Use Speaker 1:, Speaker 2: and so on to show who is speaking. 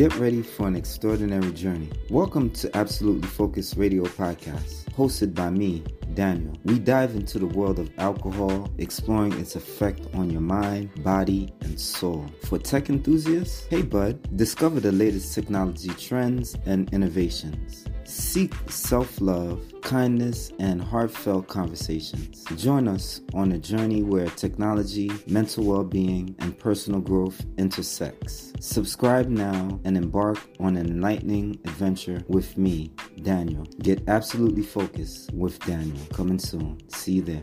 Speaker 1: Get ready for an extraordinary journey. Welcome to Absolutely Focused Radio Podcast, hosted by me, Daniel. We dive into the world of alcohol, exploring its effect on your mind, body, and soul. For tech enthusiasts, hey bud, discover the latest technology trends and innovations. Seek self love, kindness, and heartfelt conversations. Join us on a journey where technology, mental well being, and personal growth intersects. Subscribe now and embark on an enlightening adventure with me, Daniel. Get absolutely focused with Daniel. Coming soon. See you there.